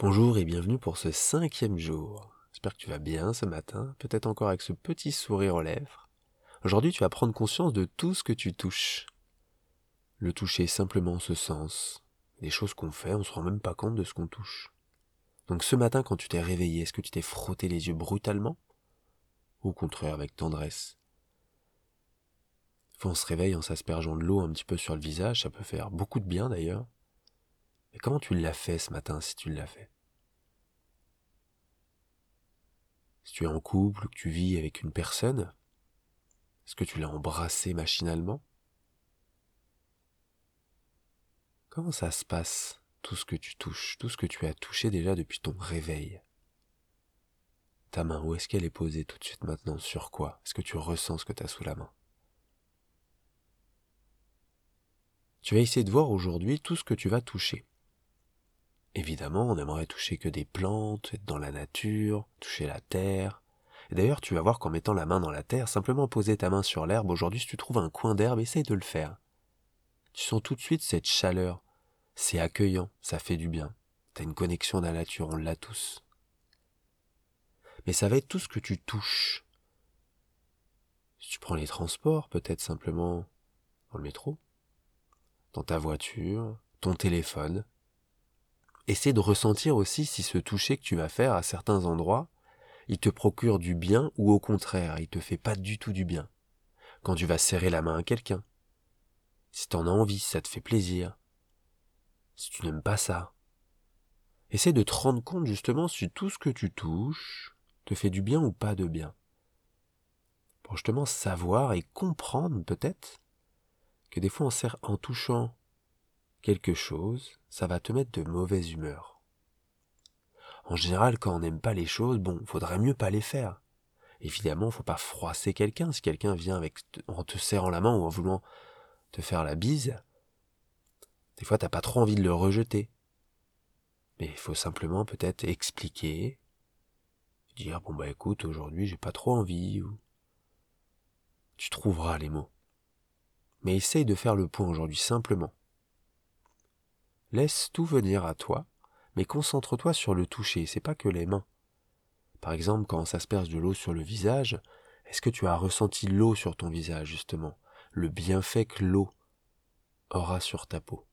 Bonjour et bienvenue pour ce cinquième jour. J'espère que tu vas bien ce matin, peut-être encore avec ce petit sourire aux lèvres. Aujourd'hui, tu vas prendre conscience de tout ce que tu touches. Le toucher simplement ce sens. Des choses qu'on fait, on ne se rend même pas compte de ce qu'on touche. Donc ce matin, quand tu t'es réveillé, est-ce que tu t'es frotté les yeux brutalement? Ou au contraire, avec tendresse? On se réveille en s'aspergeant de l'eau un petit peu sur le visage, ça peut faire beaucoup de bien d'ailleurs. Mais comment tu l'as fait ce matin si tu l'as fait? Si tu es en couple ou que tu vis avec une personne, est-ce que tu l'as embrassé machinalement? Comment ça se passe, tout ce que tu touches, tout ce que tu as touché déjà depuis ton réveil? Ta main, où est-ce qu'elle est posée tout de suite maintenant? Sur quoi? Est-ce que tu ressens ce que tu as sous la main? Tu vas essayer de voir aujourd'hui tout ce que tu vas toucher. Évidemment, on aimerait toucher que des plantes, être dans la nature, toucher la terre. D'ailleurs, tu vas voir qu'en mettant la main dans la terre, simplement poser ta main sur l'herbe, aujourd'hui, si tu trouves un coin d'herbe, essaye de le faire. Tu sens tout de suite cette chaleur. C'est accueillant, ça fait du bien. T'as une connexion à la nature, on l'a tous. Mais ça va être tout ce que tu touches. Si tu prends les transports, peut-être simplement dans le métro, dans ta voiture, ton téléphone, Essaie de ressentir aussi si ce toucher que tu vas faire à certains endroits, il te procure du bien ou au contraire, il te fait pas du tout du bien. Quand tu vas serrer la main à quelqu'un, si t'en as envie, ça te fait plaisir, si tu n'aimes pas ça. Essaie de te rendre compte justement si tout ce que tu touches te fait du bien ou pas de bien. Pour justement savoir et comprendre peut-être que des fois en, en touchant quelque chose, ça va te mettre de mauvaise humeur. En général, quand on n'aime pas les choses, bon, faudrait mieux pas les faire. Évidemment, faut pas froisser quelqu'un. Si quelqu'un vient avec, en te serrant la main ou en voulant te faire la bise, des fois t'as pas trop envie de le rejeter. Mais il faut simplement peut-être expliquer, dire bon bah écoute, aujourd'hui j'ai pas trop envie, ou tu trouveras les mots. Mais essaye de faire le point aujourd'hui simplement. Laisse tout venir à toi, mais concentre-toi sur le toucher, c'est pas que les mains. Par exemple, quand ça se perce de l'eau sur le visage, est-ce que tu as ressenti l'eau sur ton visage, justement, le bienfait que l'eau aura sur ta peau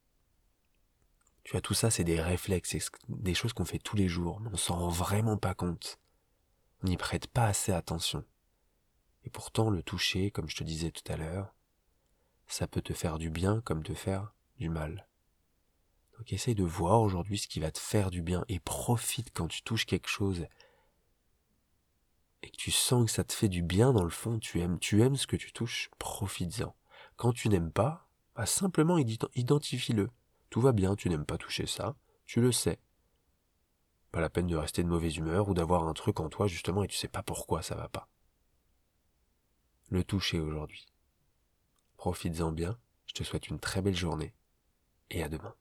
Tu as tout ça, c'est des réflexes, des choses qu'on fait tous les jours, mais on s'en rend vraiment pas compte. On n'y prête pas assez attention. Et pourtant, le toucher, comme je te disais tout à l'heure, ça peut te faire du bien comme te faire du mal. Donc essaye de voir aujourd'hui ce qui va te faire du bien et profite quand tu touches quelque chose et que tu sens que ça te fait du bien dans le fond, tu aimes, tu aimes ce que tu touches, profites-en. Quand tu n'aimes pas, bah simplement identifie-le. Tout va bien, tu n'aimes pas toucher ça, tu le sais. Pas la peine de rester de mauvaise humeur ou d'avoir un truc en toi justement et tu sais pas pourquoi ça va pas. Le toucher aujourd'hui. Profites-en bien, je te souhaite une très belle journée et à demain.